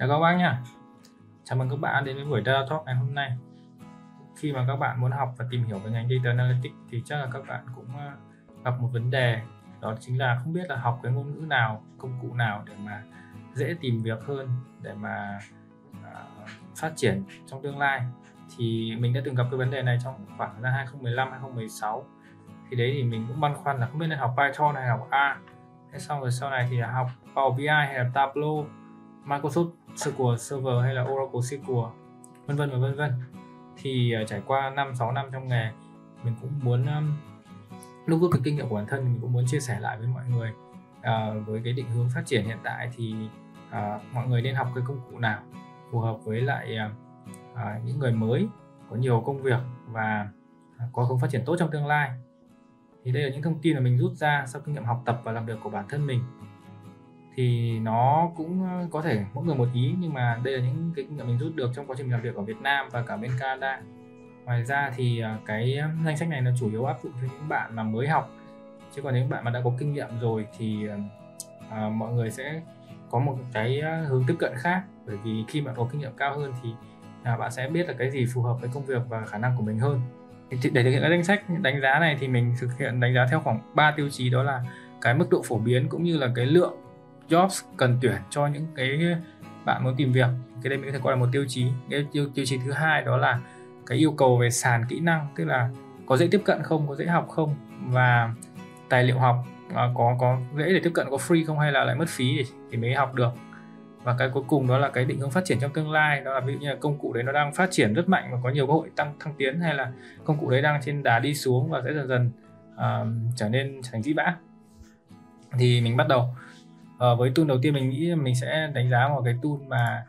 Chào các bác nha Chào mừng các bạn đến với buổi Data Talk ngày hôm nay. Khi mà các bạn muốn học và tìm hiểu về ngành Data Analytics thì chắc là các bạn cũng ờ, gặp một vấn đề. Đó chính là không biết là học cái ngôn ngữ nào, công cụ nào để mà dễ tìm việc hơn để mà uh, phát triển trong tương lai. Thì mình đã từng gặp cái vấn đề này trong khoảng thời gian 2015 2016 thì đấy thì mình cũng băn khoăn là không biết nên học Python hay học A. Thế xong rồi sau này thì học Power BI hay là Tableau. Microsoft SQL Server hay là Oracle SQL vân vân và vân vân. Thì uh, trải qua 5 6 năm trong nghề mình cũng muốn um, lúc rút cái kinh nghiệm của bản thân mình cũng muốn chia sẻ lại với mọi người uh, với cái định hướng phát triển hiện tại thì uh, mọi người nên học cái công cụ nào phù hợp với lại uh, uh, những người mới có nhiều công việc và có hướng phát triển tốt trong tương lai. Thì đây là những thông tin mà mình rút ra sau kinh nghiệm học tập và làm việc của bản thân mình thì nó cũng ờ, có thể mỗi người một ý nhưng mà đây là những cái kinh nghiệm mình rút được trong quá trình làm việc ở Việt Nam và cả bên Canada. Ngoài ra thì ờ, cái ờ, danh sách này nó chủ yếu áp dụng cho những bạn mà mới học. Chứ còn những bạn mà đã có kinh nghiệm rồi thì à, mọi người sẽ có một cái hướng tiếp cận khác. Bởi vì khi bạn có kinh nghiệm cao hơn thì à, bạn sẽ biết là cái gì phù hợp với công việc và khả năng của mình hơn. Để thực hiện cái danh sách đánh giá này thì mình thực hiện đánh giá theo khoảng 3 tiêu chí đó là cái mức độ phổ biến cũng như là cái lượng jobs cần tuyển cho những cái bạn muốn tìm việc. Cái đây mình có thể gọi là một tiêu chí. Cái tiêu, tiêu chí thứ hai đó là cái yêu cầu về sàn kỹ năng tức là có dễ tiếp cận không có dễ học không và tài liệu học à, có có dễ để tiếp cận có free không hay là lại mất phí thì, mới học được. Và cái cuối cùng đó là cái định hướng phát triển trong tương lai. Đó là ví dụ như là công cụ đấy nó đang phát triển rất mạnh và có nhiều cơ hội tăng thăng tiến hay là công cụ đấy đang trên đà đi xuống và sẽ dần dần uh, trở nên trở thành dĩ vãng. Thì mình bắt đầu uh, với tool đầu tiên mình nghĩ mình sẽ đánh giá một cái tool mà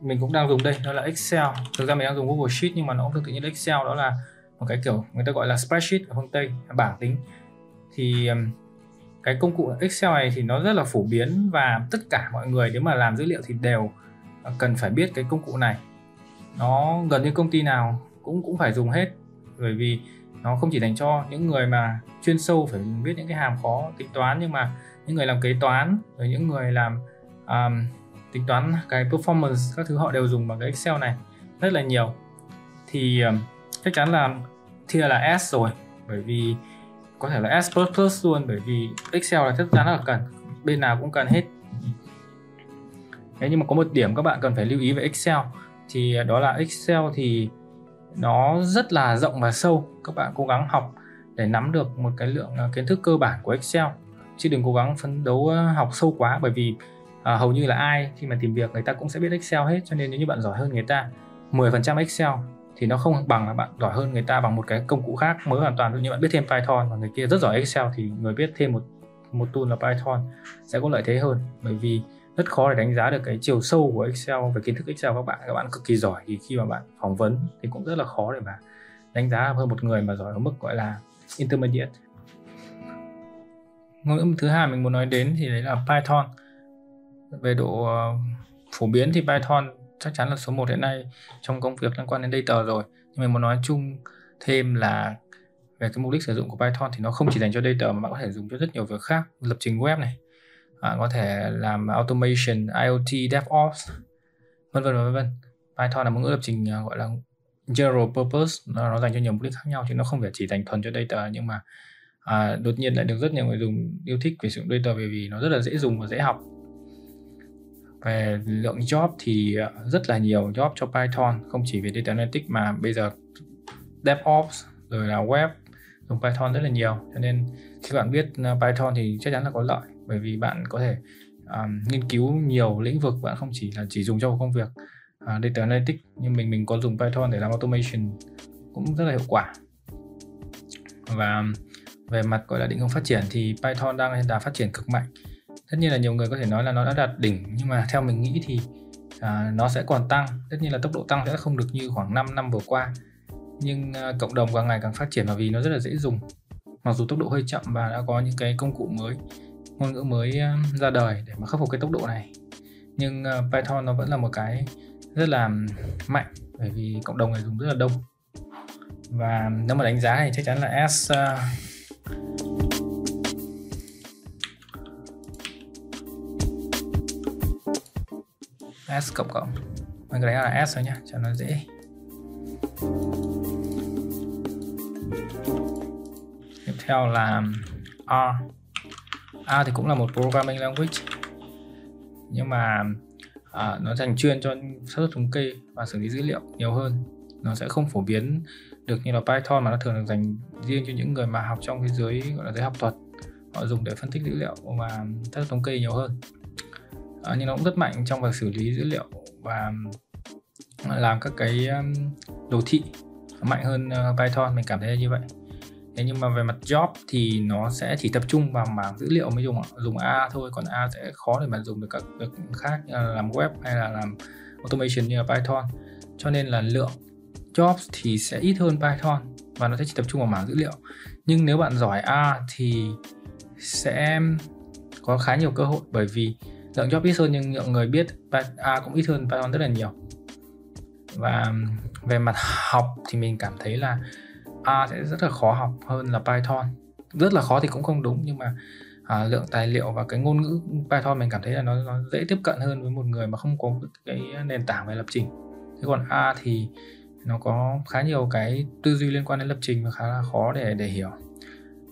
mình cũng đang dùng đây đó là Excel. Thực ra mình đang dùng Google Sheet nhưng mà nó cũng tương tự như Excel đó là một cái kiểu người ta gọi là spreadsheet ở phương Tây bảng tính. Thì um, cái công cụ Excel này thì nó rất là phổ biến và tất cả mọi người nếu mà làm dữ liệu thì đều ờ, cần phải biết cái công cụ này. Nó gần như công ty nào cũng cũng phải dùng hết bởi vì nó không chỉ dành cho những người mà chuyên sâu phải biết những cái hàm khó tính toán nhưng mà những người làm kế toán rồi những người làm um, tính toán cái performance các thứ họ đều dùng bằng cái Excel này rất là nhiều. Thì um, chắc chắn là thia là S rồi bởi vì có thể là S++ luôn bởi vì Excel là chắc chắn là cần bên nào cũng cần hết. Thế nhưng mà có một điểm các bạn cần phải lưu ý về Excel thì đó là Excel thì nó rất là rộng và sâu. Các bạn cố gắng học để nắm được một cái lượng ờ, kiến thức cơ bản của Excel chứ đừng cố gắng phấn đấu ờ, học sâu quá bởi vì à, hầu như là ai khi mà tìm việc người ta cũng sẽ biết Excel hết cho nên nếu như bạn giỏi hơn người ta 10% Excel thì nó không bằng là bạn giỏi hơn người ta bằng một cái công cụ khác mới hoàn toàn. Ví dụ như bạn biết thêm Python và người kia rất giỏi Excel thì người biết thêm một một tool là Python sẽ có lợi thế hơn. Bởi vì rất khó để đánh giá được cái chiều sâu của Excel về kiến thức Excel các bạn. Các bạn cực kỳ giỏi thì khi mà bạn phỏng vấn thì cũng rất là khó để mà đánh giá hơn một người mà giỏi ở mức gọi là intermediate ngôn ngữ thứ hai mình muốn nói đến thì đấy là Python. Về độ ờ, phổ biến thì Python chắc chắn là số 1 hiện nay trong công việc liên quan đến data rồi. Nhưng mình muốn nói chung thêm là về cái mục đích sử dụng của Python thì nó không chỉ dành cho data mà bạn có thể dùng cho rất nhiều việc khác lập trình web này bạn có thể làm automation IoT DevOps vân vân vân vân. Python là một ngữ lập trình à, gọi là general purpose nó, nó dành cho nhiều mục đích khác nhau chứ nó không phải chỉ dành thuần cho data nhưng mà à, đột nhiên lại được rất nhiều người dùng yêu thích về sử dụng data bởi vì nó rất là dễ dùng và dễ học. Về lượng job thì à, rất là nhiều job cho Python không chỉ về data analytics mà bây giờ DevOps rồi là web dùng Python rất là nhiều. Cho nên khi bạn biết à, Python thì chắc chắn là có lợi bởi vì bạn có thể um, nghiên cứu nhiều lĩnh vực bạn không chỉ là chỉ dùng cho một công việc uh, data analytics nhưng mình mình có dùng Python để làm automation cũng rất là hiệu quả. Và về mặt gọi là định hướng phát triển thì Python đang đã phát triển cực mạnh. Tất nhiên là nhiều người có thể nói là nó đã đạt đỉnh nhưng mà theo mình nghĩ thì à, nó sẽ còn tăng. Tất nhiên là tốc độ tăng sẽ không được như khoảng 5 năm vừa qua. Nhưng à, cộng đồng càng ngày càng phát triển và vì nó rất là dễ dùng. Mặc dù tốc độ hơi chậm và đã có những cái công cụ mới ngôn ngữ mới à, ra đời để mà khắc phục cái tốc độ này. Nhưng à, Python nó vẫn là một cái rất là mạnh bởi vì cộng đồng người dùng rất là đông. Và nếu mà đánh giá thì chắc chắn là S uh, s cộng cộng. Mình cứ đánh là s thôi nhá cho nó dễ. Tiếp theo là R R thì cũng là một programming language. Nhưng mà à, nó dành chuyên cho xác suất thống kê và xử lý dữ liệu nhiều hơn. Nó sẽ không phổ biến được như là Python mà nó thường được dành riêng cho những người mà học trong cái giới gọi là giới học thuật. Họ dùng để phân tích dữ liệu và xác suất thống kê nhiều hơn à, nhưng nó cũng rất mạnh trong việc xử lý dữ liệu và làm các cái đồ thị mạnh hơn ờ, Python mình cảm thấy là như vậy. Thế nhưng mà về mặt job thì nó sẽ chỉ tập trung vào mảng dữ liệu mới dùng dùng A thôi còn A sẽ khó để mà dùng được các việc khác như là làm web hay là làm automation như là Python. Cho nên là lượng jobs thì sẽ ít hơn Python và nó sẽ chỉ tập trung vào mảng dữ liệu. Nhưng nếu bạn giỏi A thì sẽ có khá nhiều cơ hội bởi vì lượng job ít hơn nhưng lượng người biết A à, cũng ít hơn Python rất là nhiều. Và về mặt học thì mình cảm thấy là A sẽ rất là khó học hơn là Python. Rất là khó thì cũng không đúng nhưng mà à, lượng tài liệu và cái ngôn ngữ Python mình cảm thấy là nó, nó dễ tiếp cận hơn với một người mà không có cái nền tảng về lập trình. Thế còn A thì nó có khá nhiều cái tư duy liên quan đến lập trình và khá là khó để để hiểu.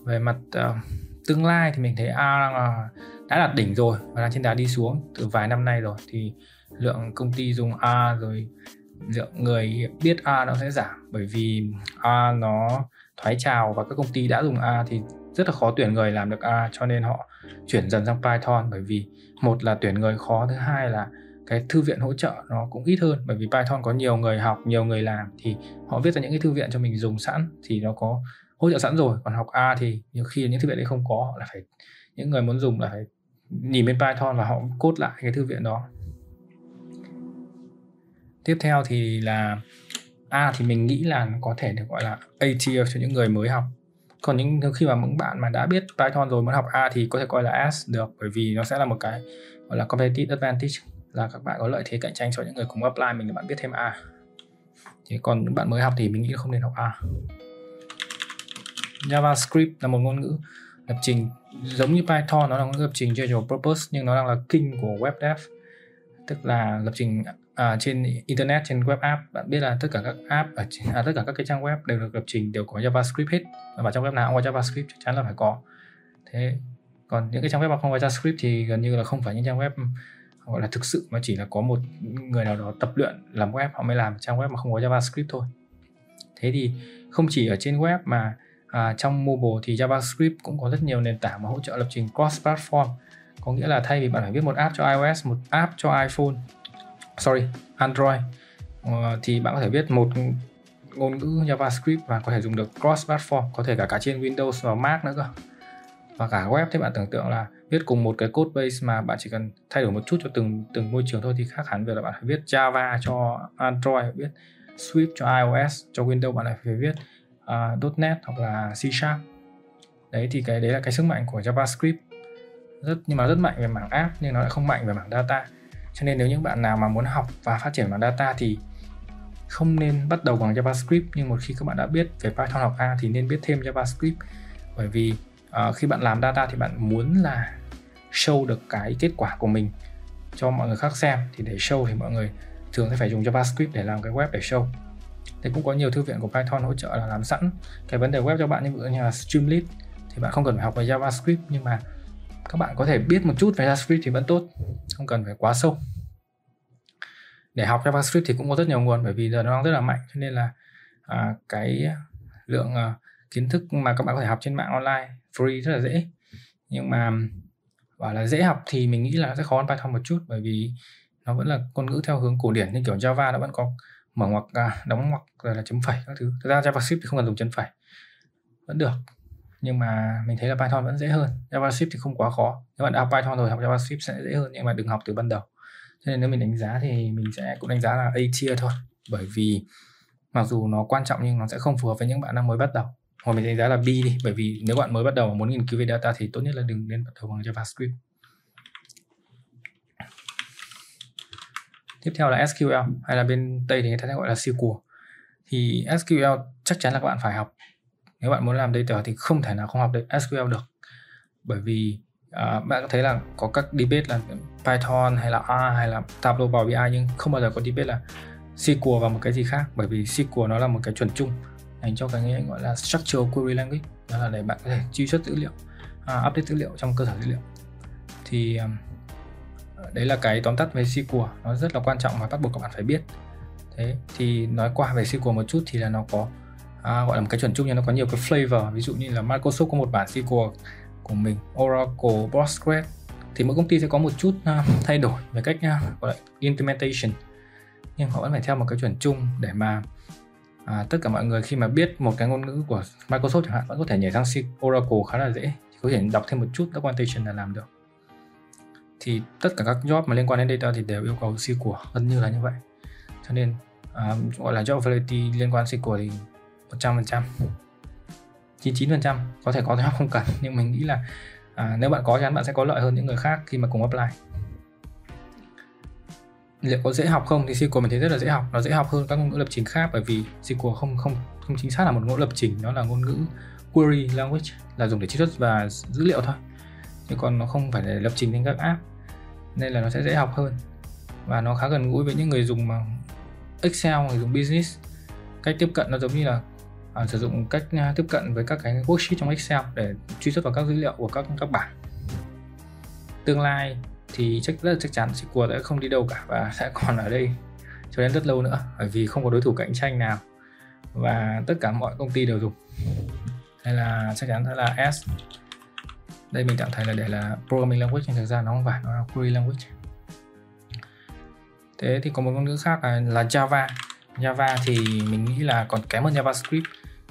Về mặt uh, tương lai thì mình thấy A đã đạt đỉnh rồi và đang trên đà đi xuống từ vài năm nay rồi thì lượng công ty dùng A rồi lượng người biết A nó sẽ giảm. Bởi vì A nó thoái trào và các công ty đã dùng A thì rất là khó tuyển người làm được A, cho nên họ chuyển dần sang Python. Bởi vì một là tuyển người khó, thứ hai là cái thư viện hỗ trợ nó cũng ít hơn. Bởi vì Python có nhiều người học, nhiều người làm thì họ viết ra những cái thư viện cho mình dùng sẵn thì nó có hỗ trợ sẵn rồi, còn học A thì nhiều khi những thư viện đấy không có, họ là phải, những người muốn dùng là phải nhìn bên Python và họ cốt lại cái thư viện đó. Tiếp theo thì là A thì mình nghĩ là có thể được gọi là A tier cho những người mới học. Còn những khi mà những bạn mà đã biết Python rồi muốn học A thì có thể coi là S được, bởi vì nó sẽ là một cái gọi là competitive advantage, là các bạn có lợi thế cạnh tranh cho những người cùng apply mình để bạn biết thêm A. Thì còn những bạn mới học thì mình nghĩ là không nên học A. JavaScript là một ngôn ngữ lập trình giống như Python nó là ngôn ngữ lập trình general purpose nhưng nó đang là king của web dev. Tức là lập trình à, trên internet trên web app. Bạn biết là tất cả các app ở à, tất cả các cái trang web đều được lập trình đều có JavaScript hết. Và trong web nào cũng có JavaScript chắc chắn là phải có. Thế còn những cái trang web mà không có JavaScript thì gần như là không phải những trang web gọi là thực sự mà chỉ là có một người nào đó tập luyện làm web họ mới làm trang web mà không có JavaScript thôi. Thế thì không chỉ ở trên web mà à, trong mobile thì JavaScript cũng có rất nhiều nền tảng mà hỗ trợ lập trình cross platform. Có nghĩa là thay vì bạn phải viết một app cho iOS một app cho iPhone sorry Android uh, thì bạn có thể viết một ngôn ngữ JavaScript và có thể dùng được cross platform có thể cả cả trên Windows và Mac nữa cơ. Và cả web thì bạn tưởng tượng là viết cùng một cái code base mà bạn chỉ cần thay đổi một chút cho từng từng môi trường thôi thì khác hẳn việc là bạn phải viết Java cho Android viết Swift cho iOS cho Windows bạn lại phải viết uh, .NET hoặc là C Sharp. Đấy thì cái đấy là cái sức mạnh của JavaScript. Rất nhưng mà rất mạnh về mảng app nhưng nó lại không mạnh về mảng data. Cho nên nếu những bạn nào mà muốn học và phát triển mảng data thì không nên bắt đầu bằng JavaScript. Nhưng một khi các bạn đã biết về Python học A thì nên biết thêm JavaScript. Bởi vì uh, khi bạn làm data thì bạn muốn là show được cái kết quả của mình cho mọi người khác xem. Thì để show thì mọi người thường sẽ phải dùng JavaScript để làm cái web để show thì cũng có nhiều thư viện của Python hỗ trợ là làm sẵn. Cái vấn đề web cho bạn như như là Streamlit thì bạn không cần phải học về JavaScript nhưng mà các bạn có thể biết một chút về JavaScript thì vẫn tốt không cần phải quá sâu. Để học JavaScript thì cũng có rất nhiều nguồn bởi vì giờ nó đang rất là mạnh cho nên là à, cái lượng à, kiến thức mà các bạn có thể học trên mạng online free rất là dễ. Nhưng mà bảo là dễ học thì mình nghĩ là sẽ khó hơn Python một chút bởi vì nó vẫn là ngôn ngữ theo hướng cổ điển như kiểu Java nó vẫn có mở ngoặc à, đóng ngoặc rồi là chấm phẩy các thứ. Thực ra JavaScript thì không cần dùng chấm phẩy. Vẫn được. Nhưng mà mình thấy là Python vẫn dễ hơn. JavaScript thì không quá khó. Nếu bạn đã học Python rồi học JavaScript sẽ dễ hơn nhưng mà đừng học từ ban đầu. Cho nên nếu mình đánh giá thì mình sẽ cũng đánh giá là A tier thôi. Bởi vì mặc dù nó quan trọng nhưng nó sẽ không phù hợp với những bạn đang mới bắt đầu. Hoặc mình đánh giá là B đi. Bởi vì nếu bạn mới bắt đầu mà muốn nghiên cứu về data thì tốt nhất là đừng nên bắt đầu bằng JavaScript. Tiếp theo là SQL hay là bên Tây thì người ta sẽ gọi là SQL thì SQL chắc chắn là các bạn phải học. Nếu bạn muốn làm data thì không thể nào không học được SQL được. Bởi vì à, bạn có thấy là có các debate là Python hay là R hay là Tableau Power BI nhưng không bao giờ có debate là SQL và một cái gì khác. Bởi vì SQL nó là một cái chuẩn chung dành cho cái gọi là structural query language. Đó là để bạn có thể truy xuất dữ liệu uh, update dữ liệu trong cơ sở dữ liệu. Thì um, đấy là cái tóm tắt về SQL nó rất là quan trọng và bắt buộc các bạn phải biết. Thế thì nói qua về SQL một chút thì là nó có à, gọi là một cái chuẩn chung nhưng nó có nhiều cái flavor. Ví dụ như là Microsoft có một bản SQL của mình Oracle Postgres. Thì mỗi công ty sẽ có một chút uh, thay đổi về cách uh, gọi là implementation. Nhưng họ vẫn phải theo một cái chuẩn chung để mà à, tất cả mọi người khi mà biết một cái ngôn ngữ của Microsoft chẳng hạn vẫn có thể nhảy sang Oracle khá là dễ. Chỉ có thể đọc thêm một chút documentation là làm được thì tất cả các job mà liên quan đến data thì đều yêu cầu SQL gần như là như vậy. Cho nên à, gọi là job availability liên quan SQL thì 100% 99% có thể có job không cần nhưng mình nghĩ là à, nếu bạn có chắn bạn sẽ có lợi hơn những người khác khi mà cùng apply. Liệu có dễ học không? Thì SQL mình thấy rất là dễ học. Nó dễ học hơn các ngôn ngữ lập trình khác bởi vì SQL không không không chính xác là một ngôn ngữ lập trình nó là ngôn ngữ query language là dùng để truy xuất và dữ liệu thôi. Chứ còn nó không phải để lập trình trên các app nên là nó sẽ dễ học hơn. Và nó khá gần gũi với những người dùng mà Excel người dùng business. Cách tiếp cận nó giống như là à, sử dụng cách uh, tiếp cận với các cái worksheet trong Excel để truy xuất vào các dữ liệu của các các bảng. Tương lai thì chắc rất là chắc chắn SQL sẽ không đi đâu cả và sẽ còn ở đây cho đến rất lâu nữa bởi vì không có đối thủ cạnh tranh nào. Và tất cả mọi công ty đều dùng. Hay là chắc chắn sẽ là S đây mình tạm thời là để là programming language nhưng thực ra nó không phải nó là query language. Thế thì có một ngôn ngữ khác là, là Java. Java thì mình nghĩ là còn kém hơn JavaScript.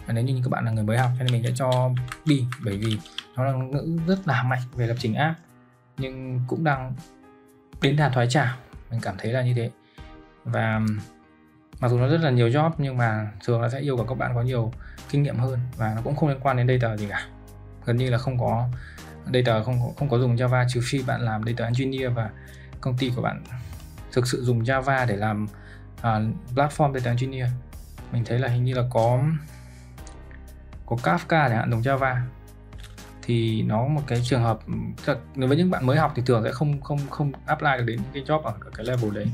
Và nếu như các bạn là người mới học cho nên mình sẽ cho đi bởi vì nó là ngôn ngữ rất là mạnh về lập trình app nhưng cũng đang đến đà thoái trào. Mình cảm thấy là như thế. Và mặc dù nó rất là nhiều job nhưng mà thường nó sẽ yêu cầu các bạn có nhiều kinh nghiệm hơn và nó cũng không liên quan đến data gì cả. Gần như là không có data không không có dùng Java trừ phi bạn làm data engineer và công ty của bạn thực sự dùng Java để làm uh, platform data engineer. Mình thấy là hình như là có có Kafka chẳng hạn dùng Java. Thì nó một cái trường hợp nếu với những bạn mới học thì thường sẽ không không không apply được đến cái job ở cái level đấy.